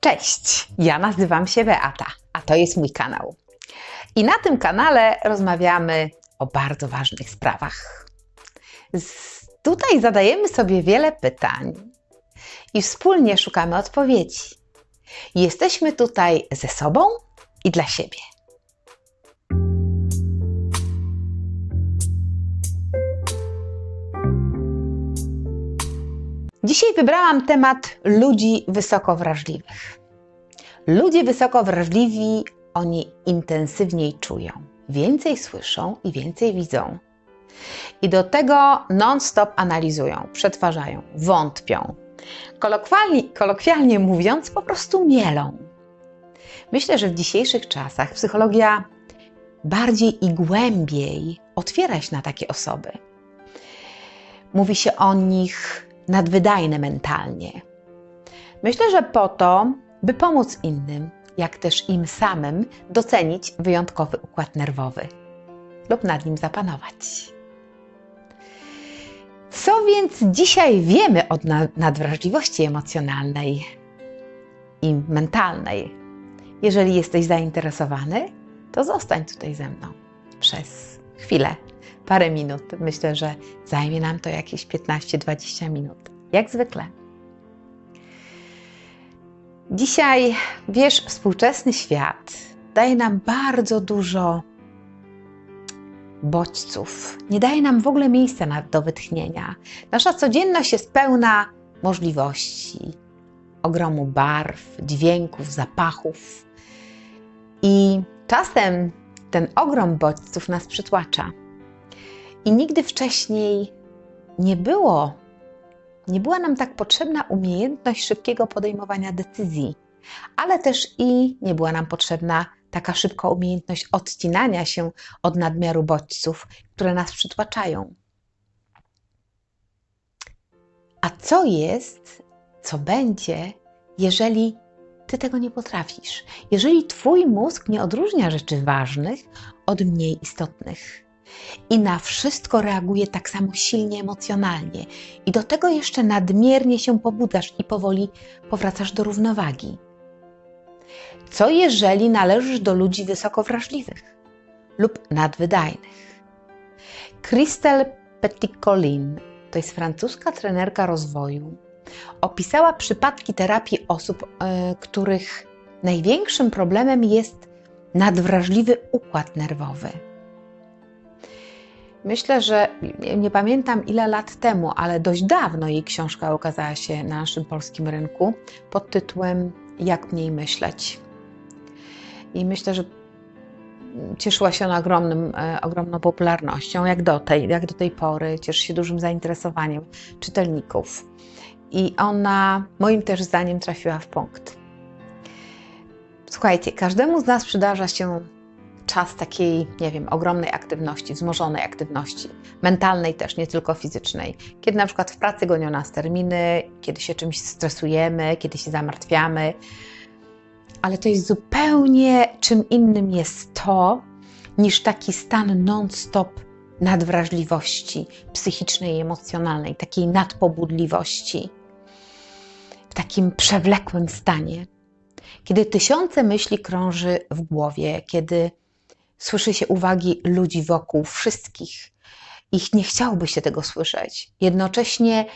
Cześć, ja nazywam się Beata, a to jest mój kanał. I na tym kanale rozmawiamy o bardzo ważnych sprawach. Z, tutaj zadajemy sobie wiele pytań i wspólnie szukamy odpowiedzi. Jesteśmy tutaj ze sobą i dla siebie. Dzisiaj wybrałam temat ludzi wysoko wrażliwych. Ludzie wysoko wrażliwi, oni intensywniej czują, więcej słyszą i więcej widzą. I do tego non-stop analizują, przetwarzają, wątpią. Kolokwialnie, kolokwialnie mówiąc, po prostu mielą. Myślę, że w dzisiejszych czasach psychologia bardziej i głębiej otwiera się na takie osoby. Mówi się o nich nadwydajne mentalnie. Myślę, że po to, by pomóc innym, jak też im samym docenić wyjątkowy układ nerwowy lub nad nim zapanować. Co więc dzisiaj wiemy o nadwrażliwości emocjonalnej i mentalnej? Jeżeli jesteś zainteresowany, to zostań tutaj ze mną przez chwilę parę minut. Myślę, że zajmie nam to jakieś 15-20 minut. Jak zwykle. Dzisiaj, wiesz, współczesny świat daje nam bardzo dużo bodźców. Nie daje nam w ogóle miejsca na, do wytchnienia. Nasza codzienność jest pełna możliwości, ogromu barw, dźwięków, zapachów. I czasem ten ogrom bodźców nas przytłacza. I nigdy wcześniej nie było, nie była nam tak potrzebna umiejętność szybkiego podejmowania decyzji, ale też i nie była nam potrzebna taka szybka umiejętność odcinania się od nadmiaru bodźców, które nas przytłaczają. A co jest, co będzie, jeżeli ty tego nie potrafisz? Jeżeli twój mózg nie odróżnia rzeczy ważnych od mniej istotnych? I na wszystko reaguje tak samo silnie emocjonalnie, i do tego jeszcze nadmiernie się pobudzasz i powoli powracasz do równowagi. Co jeżeli należysz do ludzi wysoko wrażliwych lub nadwydajnych? Christelle Petit-Colin, to jest francuska trenerka rozwoju, opisała przypadki terapii osób, yy, których największym problemem jest nadwrażliwy układ nerwowy. Myślę, że nie pamiętam ile lat temu, ale dość dawno jej książka ukazała się na naszym polskim rynku pod tytułem Jak mniej myśleć. I myślę, że cieszyła się ona ogromnym, e, ogromną popularnością, jak do, tej, jak do tej pory, cieszy się dużym zainteresowaniem czytelników. I ona, moim też zdaniem, trafiła w punkt. Słuchajcie, każdemu z nas przydarza się czas takiej, nie wiem, ogromnej aktywności, wzmożonej aktywności, mentalnej też, nie tylko fizycznej. Kiedy na przykład w pracy gonią nas terminy, kiedy się czymś stresujemy, kiedy się zamartwiamy, ale to jest zupełnie czym innym jest to, niż taki stan non-stop nadwrażliwości psychicznej i emocjonalnej, takiej nadpobudliwości, w takim przewlekłym stanie. Kiedy tysiące myśli krąży w głowie, kiedy słyszy się uwagi ludzi wokół, wszystkich. Ich nie chciałoby się tego słyszeć. Jednocześnie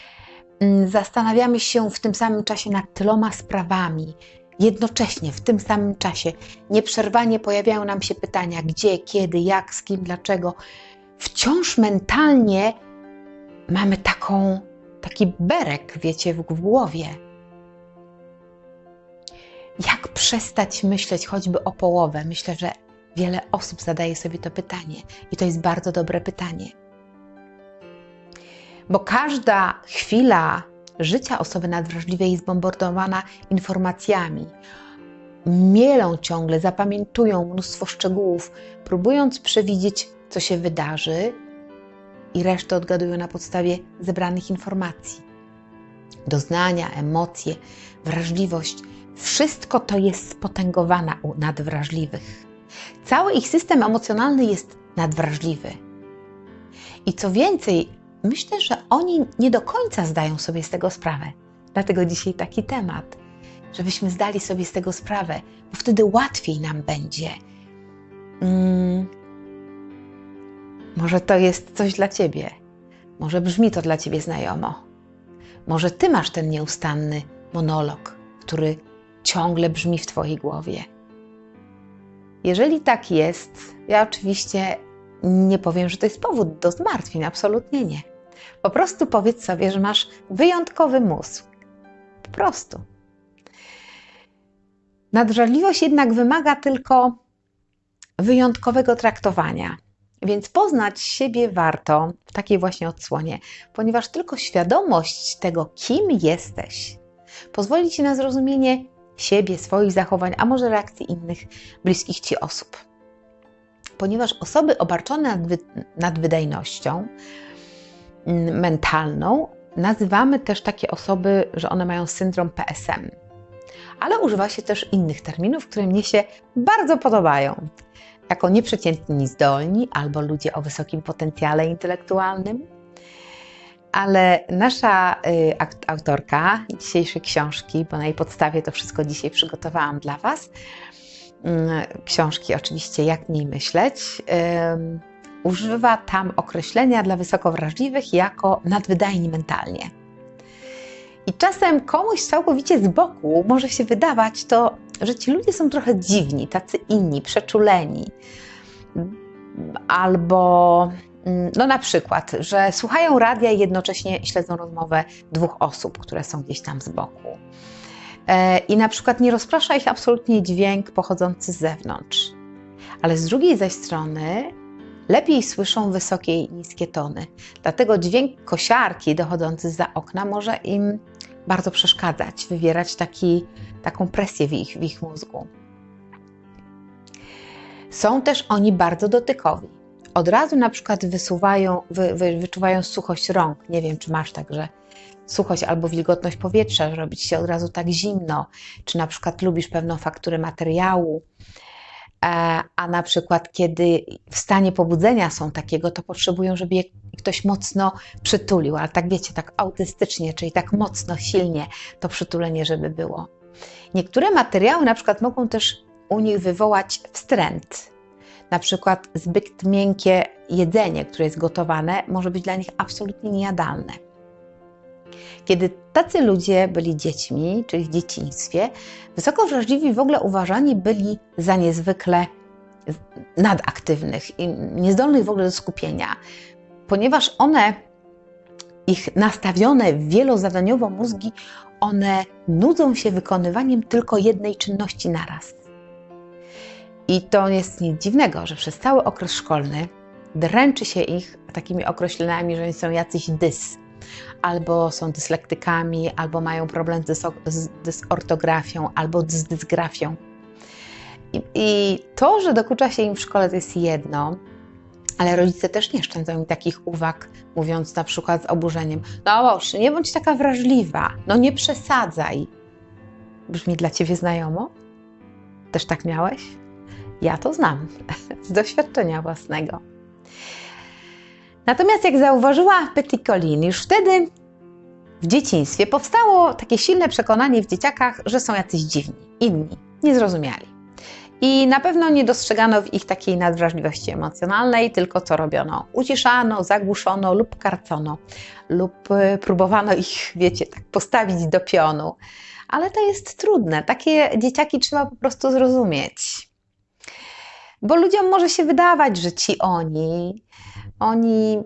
mm, zastanawiamy się w tym samym czasie nad tyloma sprawami. Jednocześnie, w tym samym czasie, nieprzerwanie pojawiają nam się pytania: gdzie, kiedy, jak, z kim, dlaczego. Wciąż mentalnie mamy taką, taki berek, wiecie, w głowie. Jak przestać myśleć choćby o połowę? Myślę, że Wiele osób zadaje sobie to pytanie i to jest bardzo dobre pytanie. Bo każda chwila życia osoby nadwrażliwej jest bombardowana informacjami. Mielą ciągle, zapamiętują mnóstwo szczegółów, próbując przewidzieć, co się wydarzy, i resztę odgadują na podstawie zebranych informacji. Doznania, emocje, wrażliwość wszystko to jest spotęgowane u nadwrażliwych. Cały ich system emocjonalny jest nadwrażliwy. I co więcej, myślę, że oni nie do końca zdają sobie z tego sprawę. Dlatego dzisiaj taki temat. żebyśmy zdali sobie z tego sprawę, bo wtedy łatwiej nam będzie. Hmm. Może to jest coś dla ciebie. Może brzmi to dla ciebie znajomo. Może ty masz ten nieustanny monolog, który ciągle brzmi w twojej głowie. Jeżeli tak jest, ja oczywiście nie powiem, że to jest powód do zmartwień, absolutnie nie. Po prostu powiedz sobie, że masz wyjątkowy mózg. Po prostu. Nadwrażliwość jednak wymaga tylko wyjątkowego traktowania. Więc poznać siebie warto w takiej właśnie odsłonie, ponieważ tylko świadomość tego, kim jesteś, pozwoli ci na zrozumienie siebie, swoich zachowań, a może reakcji innych bliskich ci osób. Ponieważ osoby obarczone nadwydajnością mm, mentalną nazywamy też takie osoby, że one mają syndrom PSM. Ale używa się też innych terminów, które mnie się bardzo podobają jako nieprzeciętni zdolni albo ludzie o wysokim potencjale intelektualnym. Ale nasza y, autorka dzisiejszej książki, bo na jej podstawie to wszystko dzisiaj przygotowałam dla Was, y, książki oczywiście Jak mniej myśleć, używa tam określenia dla wysoko wrażliwych jako nadwydajni mentalnie. I czasem komuś całkowicie z boku może się wydawać to, że ci ludzie są trochę dziwni, tacy inni, przeczuleni. Albo mm, no na przykład, że słuchają radia i jednocześnie śledzą rozmowę dwóch osób, które są gdzieś tam z boku. E, I na przykład nie rozprasza ich absolutnie dźwięk pochodzący z zewnątrz. Ale z drugiej zaś strony lepiej słyszą wysokie i niskie tony. Dlatego dźwięk kosiarki dochodzący za okna może im bardzo przeszkadzać, wywierać taki, taką presję w ich, w ich mózgu. Są też oni bardzo dotykowi. Od razu na przykład wysuwają, wy, wy, wyczuwają suchość rąk. Nie wiem, czy masz tak, że suchość albo wilgotność powietrza, że robi ci się od razu tak zimno, czy na przykład lubisz pewną fakturę materiału, E, a na przykład kiedy w stanie pobudzenia są takiego, to potrzebują, żeby je ktoś mocno przytulił, ale tak wiecie, tak autystycznie, czyli tak mocno, silnie to przytulenie, żeby było. Niektóre materiały na przykład mogą też u nich wywołać wstręt. Na przykład zbyt miękkie jedzenie, które jest gotowane, może być dla nich absolutnie niejadalne. Kiedy tacy ludzie byli dziećmi, czyli w dzieciństwie, wysoko wrażliwi w ogóle uważani byli za niezwykle nadaktywnych i niezdolnych w ogóle do skupienia, ponieważ one, ich nastawione wielozadaniowo mózgi, one nudzą się wykonywaniem tylko jednej czynności naraz. I to jest nic dziwnego, że przez cały okres szkolny dręczy się ich takimi określeniami, że oni są jacyś dys, albo są dyslektykami, albo mają problem z, dysortografią, albo z dysgrafią. I, I, to, że dokucza się im w szkole, to jest jedno, ale rodzice też nie szczędzą mi takich uwag, mówiąc na przykład z oburzeniem: No, boż, nie bądź taka wrażliwa, no nie przesadzaj. Brzmi dla ciebie znajomo? Też tak miałeś? Ja to znam z doświadczenia własnego. Natomiast jak zauważyła Petit Colin, już wtedy w dzieciństwie powstało takie silne przekonanie w dzieciakach, że są jacyś dziwni, inni, niezrozumiali. I na pewno nie dostrzegano w ich takiej nadwrażliwości emocjonalnej, tylko co robiono? Uciszano, zagłuszono lub karcono, lub y, próbowano ich, wiecie, tak postawić do pionu. Ale to jest trudne. Takie dzieciaki trzeba po prostu zrozumieć. Bo ludziom może się wydawać, że ci oni oni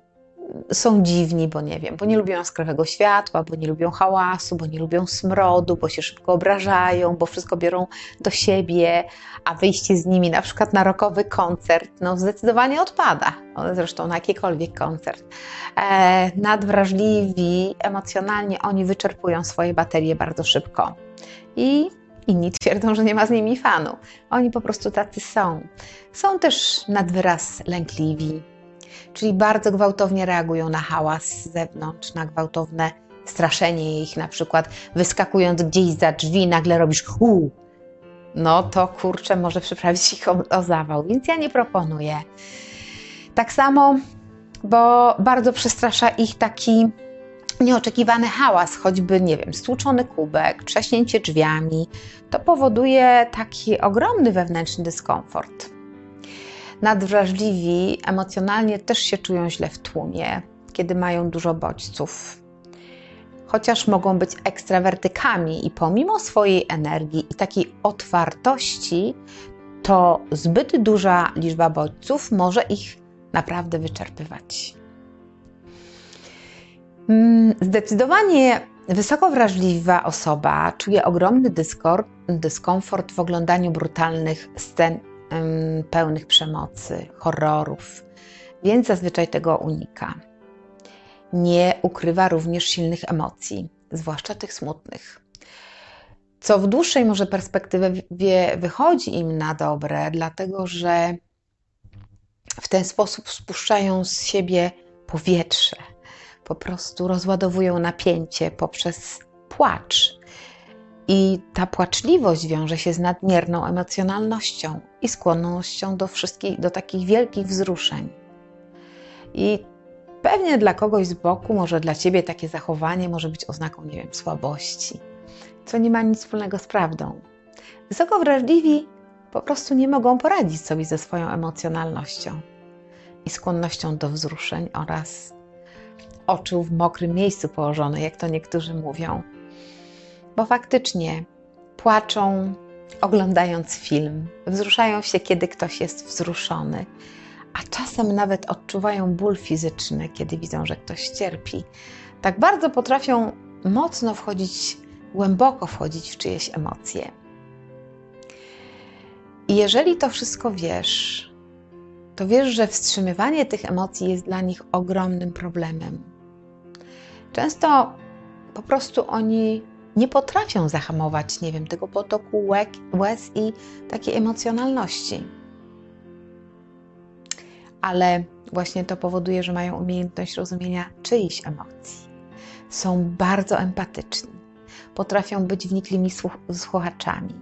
są dziwni, bo nie wiem, bo nie lubią jaskrowego światła, bo nie lubią hałasu, bo nie lubią smrodu, bo się szybko obrażają, bo wszystko biorą do siebie, a wyjście z nimi na przykład na rokowy koncert, no zdecydowanie odpada. Zresztą na jakikolwiek koncert. E, nadwrażliwi emocjonalnie oni wyczerpują swoje baterie bardzo szybko. I inni twierdzą, że nie ma z nimi fanu. Oni po prostu tacy są. Są też nadwyraz lękliwi, czyli bardzo gwałtownie reagują na hałas z zewnątrz, na gwałtowne straszenie ich, na przykład wyskakując gdzieś za drzwi, nagle robisz hu, no to kurczę, może przyprawić ich o, o zawał, więc ja nie proponuję. Tak samo, bo bardzo przestrasza ich taki nieoczekiwany hałas, choćby, nie wiem, stłuczony kubek, trzaśnięcie drzwiami, to powoduje taki ogromny wewnętrzny dyskomfort. Nadwrażliwi emocjonalnie też się czują źle w tłumie, kiedy mają dużo bodźców. Chociaż mogą być ekstrawertykami i pomimo swojej energii i takiej otwartości, to zbyt duża liczba bodźców może ich naprawdę wyczerpywać. Mm, zdecydowanie wysoko wrażliwa osoba czuje ogromny dyskomfort w oglądaniu brutalnych scen pełnych przemocy, horrorów, więc zazwyczaj tego unika. Nie ukrywa również silnych emocji, zwłaszcza tych smutnych. Co w dłuższej może perspektywie wychodzi im na dobre, dlatego że w ten sposób spuszczają z siebie powietrze, po prostu rozładowują napięcie poprzez płacz. I ta płaczliwość wiąże się z nadmierną emocjonalnością i skłonnością do wszystkich, do takich wielkich wzruszeń. I pewnie dla kogoś z boku, może dla ciebie takie zachowanie może być oznaką, nie wiem, słabości, co nie ma nic wspólnego z prawdą. Wysoko wrażliwi po prostu nie mogą poradzić sobie ze swoją emocjonalnością i skłonnością do wzruszeń oraz oczu w mokrym miejscu położone, jak to niektórzy mówią. Bo faktycznie płaczą oglądając film, wzruszają się, kiedy ktoś jest wzruszony, a czasem nawet odczuwają ból fizyczny, kiedy widzą, że ktoś cierpi. Tak bardzo potrafią mocno wchodzić, głęboko wchodzić w czyjeś emocje. I jeżeli to wszystko wiesz, to wiesz, że wstrzymywanie tych emocji jest dla nich ogromnym problemem. Często po prostu oni nie potrafią zahamować, nie wiem, tego potoku łez i takiej emocjonalności. Ale właśnie to powoduje, że mają umiejętność rozumienia czyichś emocji. Są bardzo empatyczni, potrafią być wnikliwymi słuchaczami.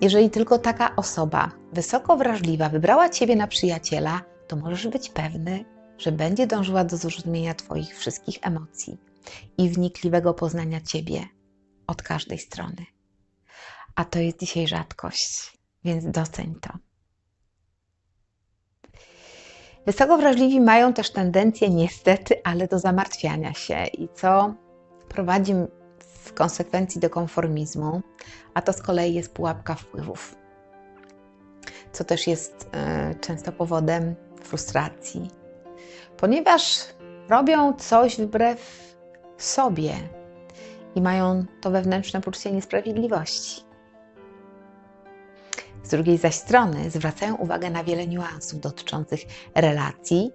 Jeżeli tylko taka osoba wysoko wrażliwa wybrała Ciebie na przyjaciela, to możesz być pewny, że będzie dążyła do zrozumienia Twoich wszystkich emocji i wnikliwego poznania Ciebie od każdej strony. A to jest dzisiaj rzadkość, więc doceń to. Wysoko wrażliwi mają też tendencję, niestety, ale do zamartwiania się i co prowadzi w konsekwencji do konformizmu, a to z kolei jest pułapka wpływów, co też jest y, często powodem frustracji, ponieważ robią coś wbrew sobie i mają to wewnętrzne poczucie niesprawiedliwości. Z drugiej zaś strony zwracają uwagę na wiele niuansów dotyczących relacji,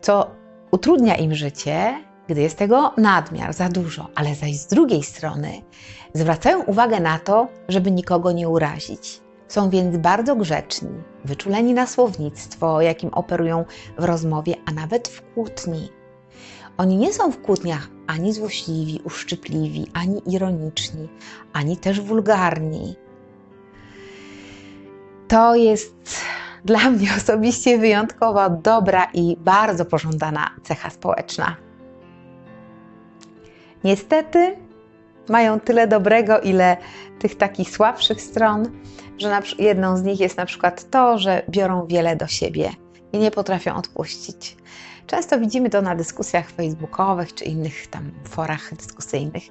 co utrudnia im życie, gdy jest tego nadmiar, za dużo, ale zaś z drugiej strony zwracają uwagę na to, żeby nikogo nie urazić. Są więc bardzo grzeczni, wyczuleni na słownictwo, jakim operują w rozmowie, a nawet w kłótni. Oni nie są w kłótniach ani złośliwi, uszczypliwi, ani ironiczni, ani też wulgarni. To jest dla mnie osobiście wyjątkowo dobra i bardzo pożądana cecha społeczna. Niestety mają tyle dobrego, ile tych takich słabszych stron, że jedną z nich jest na przykład to, że biorą wiele do siebie i nie potrafią odpuścić. Często widzimy to na dyskusjach facebookowych czy innych tam forach dyskusyjnych.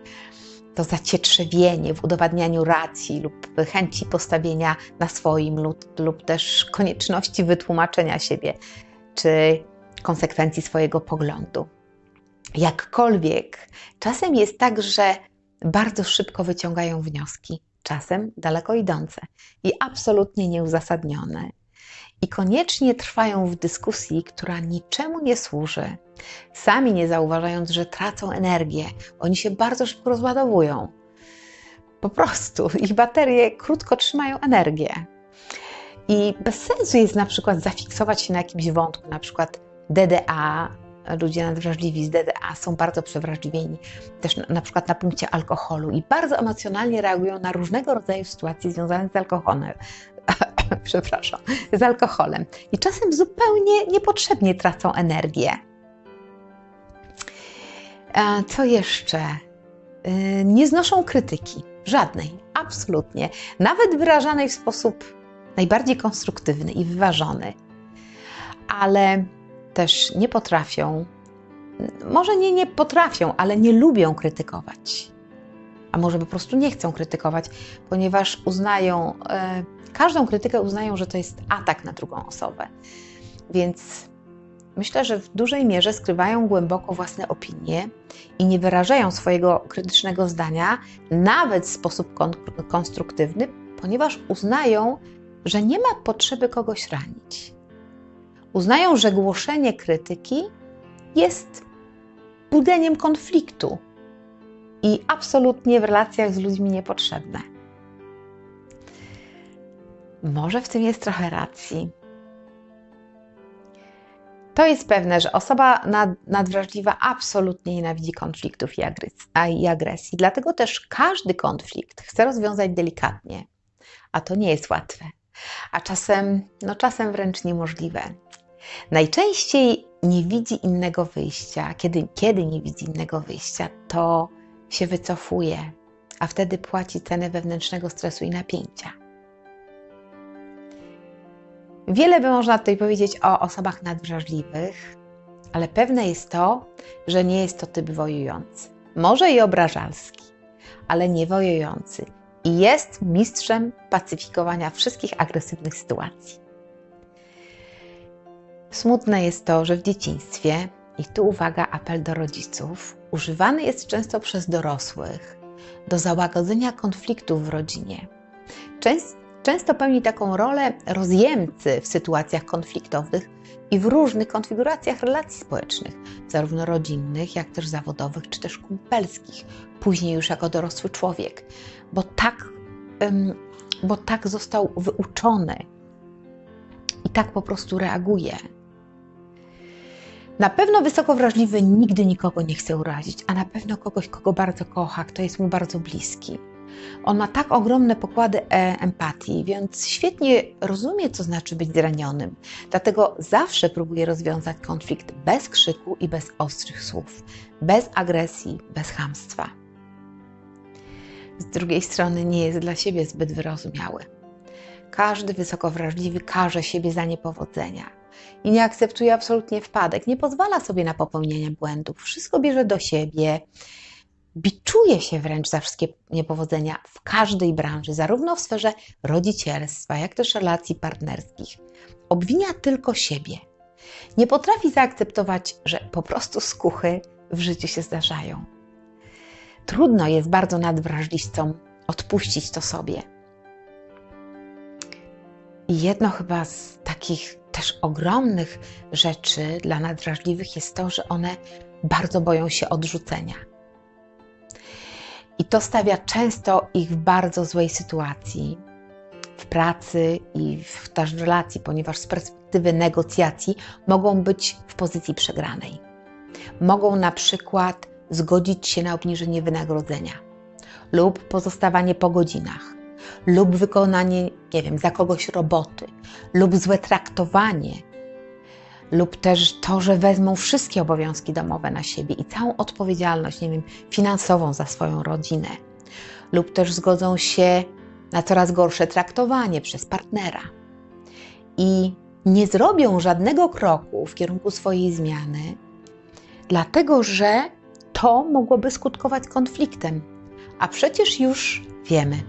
To zacietrzewienie w udowadnianiu racji lub chęci postawienia na swoim lub, lub też konieczności wytłumaczenia siebie czy konsekwencji swojego poglądu. Jakkolwiek, czasem jest tak, że bardzo szybko wyciągają wnioski, czasem daleko idące i absolutnie nieuzasadnione i koniecznie trwają w dyskusji, która niczemu nie służy, sami nie zauważając, że tracą energię. Oni się bardzo szybko rozładowują. Po prostu ich baterie krótko trzymają energię. I bez sensu jest na przykład zafiksować się na jakimś wątku, na przykład DDA, ludzie nadwrażliwi z DDA są bardzo przewrażliwieni też na, na, przykład na punkcie alkoholu i bardzo emocjonalnie reagują na różnego rodzaju sytuacje związane z alkoholem, przepraszam, z alkoholem. I czasem zupełnie niepotrzebnie tracą energię. E, co jeszcze? E, nie znoszą krytyki. Żadnej, absolutnie. Nawet wyrażanej w sposób najbardziej konstruktywny i wyważony. Ale też nie potrafią, może nie nie potrafią, ale nie lubią krytykować. A może po prostu nie chcą krytykować, ponieważ uznają, e, każdą krytykę uznają, że to jest atak na drugą osobę. Więc myślę, że w dużej mierze skrywają głęboko własne opinie i nie wyrażają swojego krytycznego zdania, nawet w sposób kon konstruktywny, ponieważ uznają, że nie ma potrzeby kogoś ranić. Uznają, że głoszenie krytyki jest budzeniem konfliktu i absolutnie w relacjach z ludźmi niepotrzebne. Może w tym jest trochę racji. To jest pewne, że osoba nad, nadwrażliwa absolutnie nienawidzi konfliktów i agresji. Dlatego też każdy konflikt chce rozwiązać delikatnie, a to nie jest łatwe, a czasem, no czasem wręcz niemożliwe. Najczęściej nie widzi innego wyjścia. Kiedy, kiedy nie widzi innego wyjścia, to się wycofuje, a wtedy płaci cenę wewnętrznego stresu i napięcia. Wiele by można tutaj powiedzieć o osobach nadwrażliwych, ale pewne jest to, że nie jest to typ wojujący. Może i obrażalski, ale nie wojujący. I jest mistrzem pacyfikowania wszystkich agresywnych sytuacji. Smutne jest to, że w dzieciństwie, i tu uwaga, apel do rodziców, używany jest często przez dorosłych do załagodzenia konfliktów w rodzinie. Często często pełni taką rolę rozjemcy w sytuacjach konfliktowych i w różnych konfiguracjach relacji społecznych, zarówno rodzinnych, jak też zawodowych, czy też kumpelskich, później już jako dorosły człowiek, bo tak, bo tak został wyuczony i tak po prostu reaguje. Na pewno wysoko wrażliwy nigdy nikogo nie chce urazić, a na pewno kogoś, kogo bardzo kocha, kto jest mu bardzo bliski. On ma tak ogromne pokłady e, empatii, więc świetnie rozumie, co znaczy być zranionym. Dlatego zawsze próbuje rozwiązać konflikt bez krzyku i bez ostrych słów, bez agresji, bez hamstwa. Z drugiej strony nie jest dla siebie zbyt wyrozumiały. Każdy wysoko wrażliwy karze siebie za niepowodzenia i nie akceptuje absolutnie wpadek, nie pozwala sobie na popełnienie błędów, wszystko bierze do siebie biczuje się wręcz za wszystkie niepowodzenia w każdej branży, zarówno w sferze rodzicielstwa, jak też relacji partnerskich. Obwinia tylko siebie. Nie potrafi zaakceptować, że po prostu skuchy w życiu się zdarzają. Trudno jest bardzo nadwrażliwcom odpuścić to sobie. I jedno chyba z takich też ogromnych rzeczy. Dla nadwrażliwych jest to, że one bardzo boją się odrzucenia. I to stawia często ich w bardzo złej sytuacji w pracy i w też relacji, ponieważ z perspektywy negocjacji mogą być w pozycji przegranej. Mogą na przykład zgodzić się na obniżenie wynagrodzenia lub pozostawanie po godzinach, lub wykonanie, nie wiem, za kogoś roboty, lub złe traktowanie lub też to, że wezmą wszystkie obowiązki domowe na siebie i całą odpowiedzialność, nie wiem, finansową za swoją rodzinę, lub też zgodzą się na coraz gorsze traktowanie przez partnera i nie zrobią żadnego kroku w kierunku swojej zmiany, dlatego że to mogłoby skutkować konfliktem. A przecież już wiemy,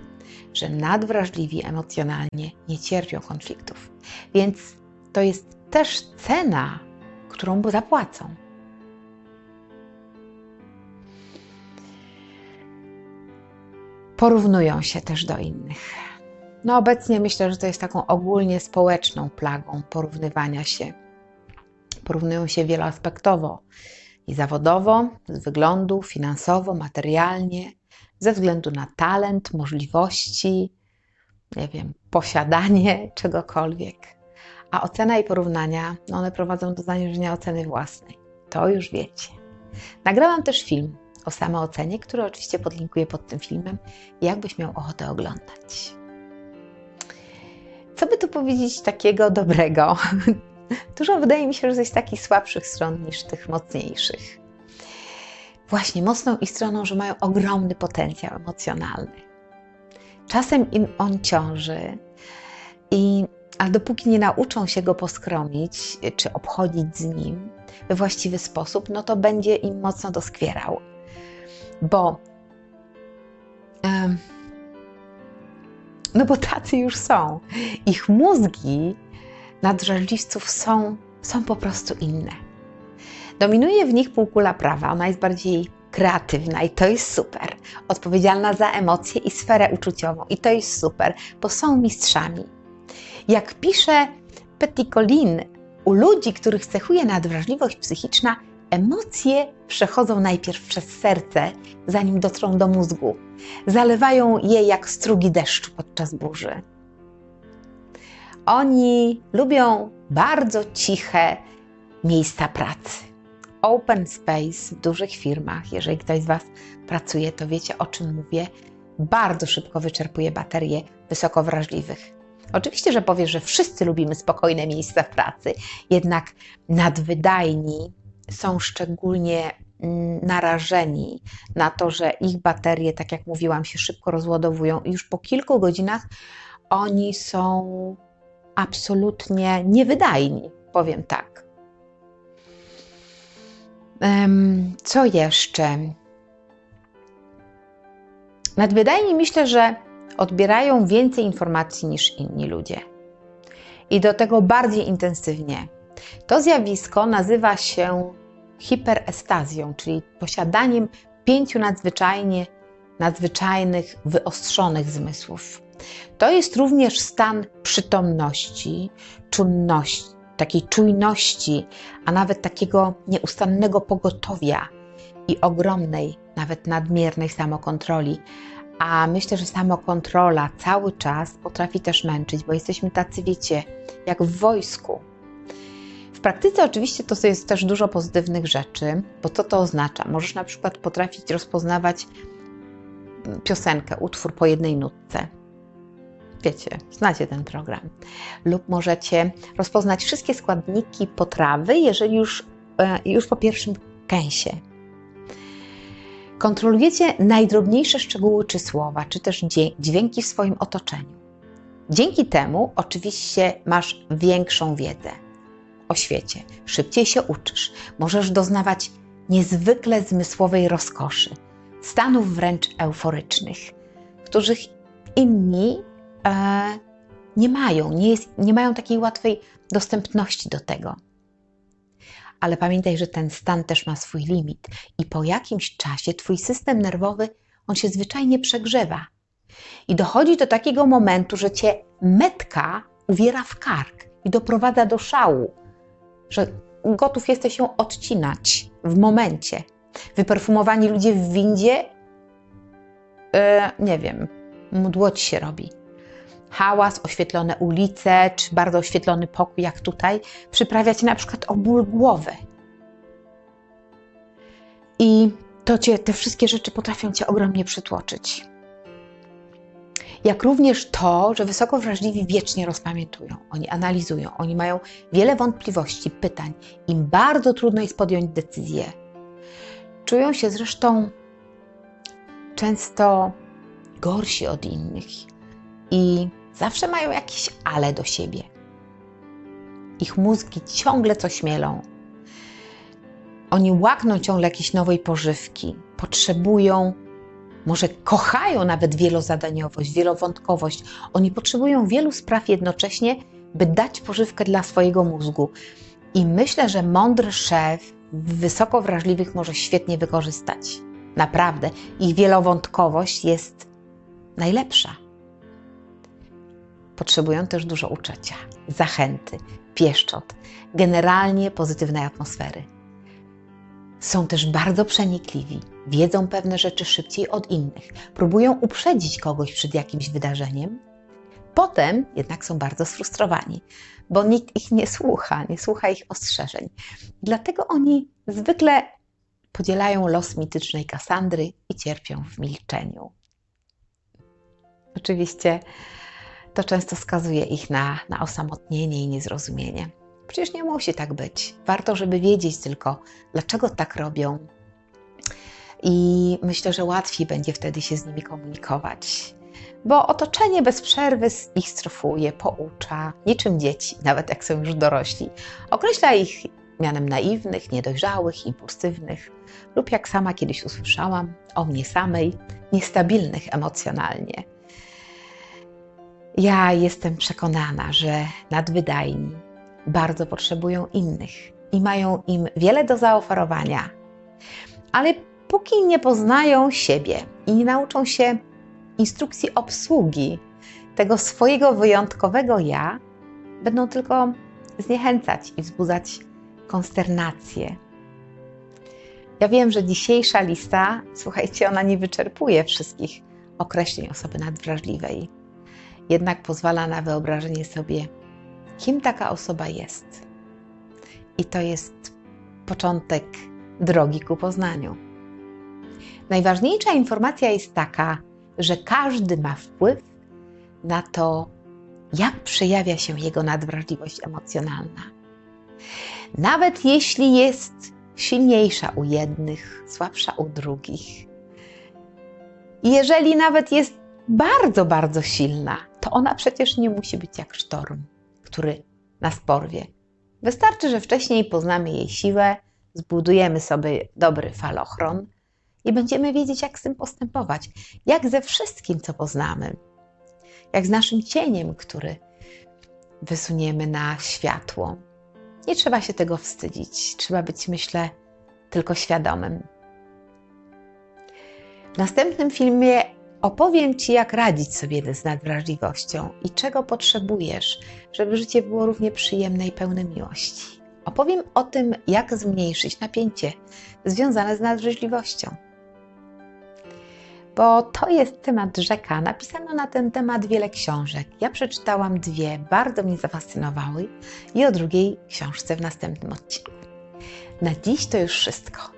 że nadwrażliwi emocjonalnie nie cierpią konfliktów. Więc to jest też cena, którą zapłacą. Porównują się też do innych. No, obecnie myślę, że to jest taką ogólnie społeczną plagą porównywania się. Porównują się wieloaspektowo i zawodowo, z wyglądu, finansowo, materialnie, ze względu na talent, możliwości, nie wiem, posiadanie czegokolwiek. A ocena i porównania, no one prowadzą do zaniżenia oceny własnej. To już wiecie. Nagrałam też film o samoocenie, który oczywiście podlinkuję pod tym filmem, jakbyś miał ochotę oglądać. Co by tu powiedzieć takiego dobrego? Dużo wydaje mi się, że jest takich słabszych stron niż tych mocniejszych. Właśnie mocną ich stroną, że mają ogromny potencjał emocjonalny. Czasem im on ciąży, i, a dopóki nie nauczą się go poskromić czy obchodzić z nim we właściwy sposób, no to będzie im mocno doskwierał. Bo no bo tacy już są. Ich mózgi nadżerliwców są, są po prostu inne. Dominuje w nich półkula prawa, ona jest bardziej kreatywna i to jest super. Odpowiedzialna za emocje i sferę uczuciową i to jest super, bo są mistrzami. Jak pisze Petit Colin, u ludzi, których cechuje nadwrażliwość psychiczna, emocje przechodzą najpierw przez serce, zanim dotrą do mózgu. Zalewają je jak strugi deszczu podczas burzy. Oni lubią bardzo ciche miejsca pracy. Open space w dużych firmach, jeżeli ktoś z Was pracuje, to wiecie o czym mówię, bardzo szybko wyczerpuje baterie wysoko wrażliwych. Oczywiście, że powiesz, że wszyscy lubimy spokojne miejsca pracy, jednak nadwydajni są szczególnie mm, narażeni na to, że ich baterie, tak jak mówiłam, się szybko rozładowują i już po kilku godzinach oni są absolutnie niewydajni, powiem tak. Co jeszcze? Nadwydajni myślę, że odbierają więcej informacji niż inni ludzie. I do tego bardziej intensywnie. To zjawisko nazywa się hiperestazją, czyli posiadaniem pięciu nadzwyczajnie nadzwyczajnych, wyostrzonych zmysłów. To jest również stan przytomności, czujności, takiej czujności, a nawet takiego nieustannego pogotowia i ogromnej, nawet nadmiernej samokontroli. A myślę, że samokontrola cały czas potrafi też męczyć, bo jesteśmy tacy, wiecie, jak w wojsku. W praktyce oczywiście to jest też dużo pozytywnych rzeczy, bo co to oznacza? Możesz na przykład potrafić rozpoznawać piosenkę, utwór po jednej nutce. Wiecie, znacie ten program. Lub możecie rozpoznać wszystkie składniki potrawy, jeżeli już, e, już po pierwszym kęsie. Kontrolujecie najdrobniejsze szczegóły czy słowa, czy też dźwięki w swoim otoczeniu. Dzięki temu oczywiście masz większą wiedzę o świecie, szybciej się uczysz, możesz doznawać niezwykle zmysłowej rozkoszy, stanów wręcz euforycznych, których inni nie mają, nie, jest, nie mają takiej łatwej dostępności do tego. Ale pamiętaj, że ten stan też ma swój limit i po jakimś czasie twój system nerwowy on się zwyczajnie przegrzewa. I dochodzi do takiego momentu, że cię metka uwiera w kark i doprowadza do szału, że gotów jesteś ją odcinać w momencie. Wyperfumowani ludzie w windzie, yy, nie wiem, mdło ci się robi. Hałas, oświetlone ulice, czy bardzo oświetlony pokój, jak tutaj, przyprawia cię na przykład o ból głowy. I to cię, te wszystkie rzeczy potrafią cię ogromnie przytłoczyć jak również to, że wysoko wrażliwi wiecznie rozpamiętują, oni analizują, oni mają wiele wątpliwości, pytań, im bardzo trudno jest podjąć decyzję. Czują się zresztą często gorsi od innych i zawsze mają jakieś ale do siebie. Ich mózgi ciągle coś mielą. Oni łakną ciągle jakiejś nowej pożywki, potrzebują może kochają nawet wielozadaniowość, wielowątkowość. Oni potrzebują wielu spraw jednocześnie, by dać pożywkę dla swojego mózgu. I myślę, że mądry szef wysoko wrażliwych może świetnie wykorzystać. Naprawdę, ich wielowątkowość jest najlepsza. Potrzebują też dużo uczucia, zachęty, pieszczot, generalnie pozytywnej atmosfery. Są też bardzo przenikliwi, wiedzą pewne rzeczy szybciej od innych, próbują uprzedzić kogoś przed jakimś wydarzeniem. Potem jednak są bardzo sfrustrowani, bo nikt ich nie słucha, nie słucha ich ostrzeżeń. Dlatego oni zwykle podzielają los mitycznej Kasandry i cierpią w milczeniu. Oczywiście to często skazuje ich na, na osamotnienie i niezrozumienie. Przecież nie musi tak być. Warto, żeby wiedzieć tylko, dlaczego tak robią, i myślę, że łatwiej będzie wtedy się z nimi komunikować. Bo otoczenie bez przerwy ich strofuje, poucza, niczym dzieci, nawet jak są już dorośli. Określa ich mianem naiwnych, niedojrzałych, impulsywnych, lub jak sama kiedyś usłyszałam o mnie samej, niestabilnych emocjonalnie. Ja jestem przekonana, że nadwydajni bardzo potrzebują innych i mają im wiele do zaoferowania, ale póki nie poznają siebie i nie nauczą się instrukcji obsługi tego swojego wyjątkowego ja, będą tylko zniechęcać i wzbudzać konsternację. Ja wiem, że dzisiejsza lista, słuchajcie, ona nie wyczerpuje wszystkich określeń osoby nadwrażliwej, jednak pozwala na wyobrażenie sobie, kim taka osoba jest. I to jest początek drogi ku poznaniu. Najważniejsza informacja jest taka, że każdy ma wpływ na to, jak przejawia się jego nadwrażliwość emocjonalna. Nawet jeśli jest silniejsza u jednych, słabsza u drugich. Jeżeli nawet jest bardzo, bardzo silna, to ona przecież nie musi być jak sztorm, który nas porwie. Wystarczy, że wcześniej poznamy jej siłę, zbudujemy sobie dobry falochron i będziemy wiedzieć, jak z tym postępować. Jak ze wszystkim, co poznamy. Jak z naszym cieniem, który wysuniemy na światło. Nie trzeba się tego wstydzić. Trzeba być, myślę, tylko świadomym. W następnym filmie opowiem Ci, jak radzić sobie z nadwrażliwością i czego potrzebujesz, żeby życie było równie przyjemne i pełne miłości. Opowiem o tym, jak zmniejszyć napięcie związane z nadwrażliwością bo to jest temat rzeka. Napisano na ten temat wiele książek. Ja przeczytałam dwie, bardzo mnie zafascynowały i o drugiej książce w następnym odcinku. Na dziś to już wszystko.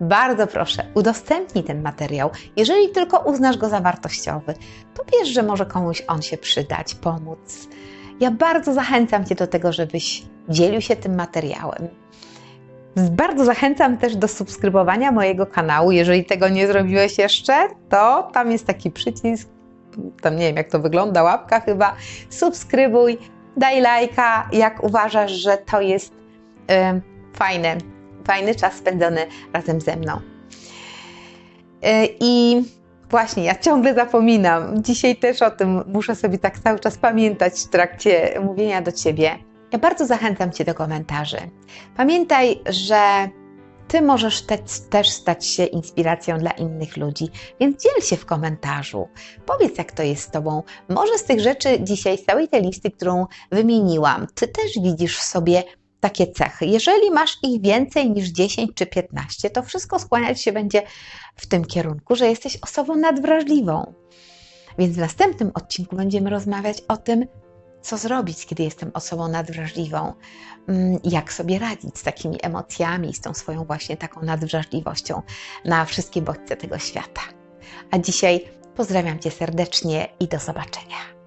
Bardzo proszę, udostępnij ten materiał. Jeżeli tylko uznasz go za wartościowy, to wiesz, że może komuś on się przydać, pomóc. Ja bardzo zachęcam Cię do tego, żebyś dzielił się tym materiałem bardzo zachęcam też do subskrybowania mojego kanału. Jeżeli tego nie zrobiłeś jeszcze, to tam jest taki przycisk, tam nie wiem jak to wygląda, łapka chyba. Subskrybuj, daj lajka, jak uważasz, że to jest y, fajne, fajny czas spędzony razem ze mną. Y, I właśnie, ja ciągle zapominam. Dzisiaj też o tym muszę sobie tak cały czas pamiętać w trakcie mówienia do Ciebie ja bardzo zachęcam Cię do komentarzy. Pamiętaj, że Ty możesz te, też stać się inspiracją dla innych ludzi, więc dziel się w komentarzu. Powiedz, jak to jest z Tobą. Może z tych rzeczy dzisiaj, z całej tej listy, którą wymieniłam, Ty też widzisz w sobie takie cechy. Jeżeli masz ich więcej niż 10 czy 15, to wszystko skłaniać się będzie w tym kierunku, że jesteś osobą nadwrażliwą. Więc w następnym odcinku będziemy rozmawiać o tym, co zrobić, kiedy jestem osobą nadwrażliwą, mm, jak sobie radzić z takimi emocjami, z tą swoją właśnie taką nadwrażliwością na wszystkie bodźce tego świata. A dzisiaj pozdrawiam Cię serdecznie i do zobaczenia.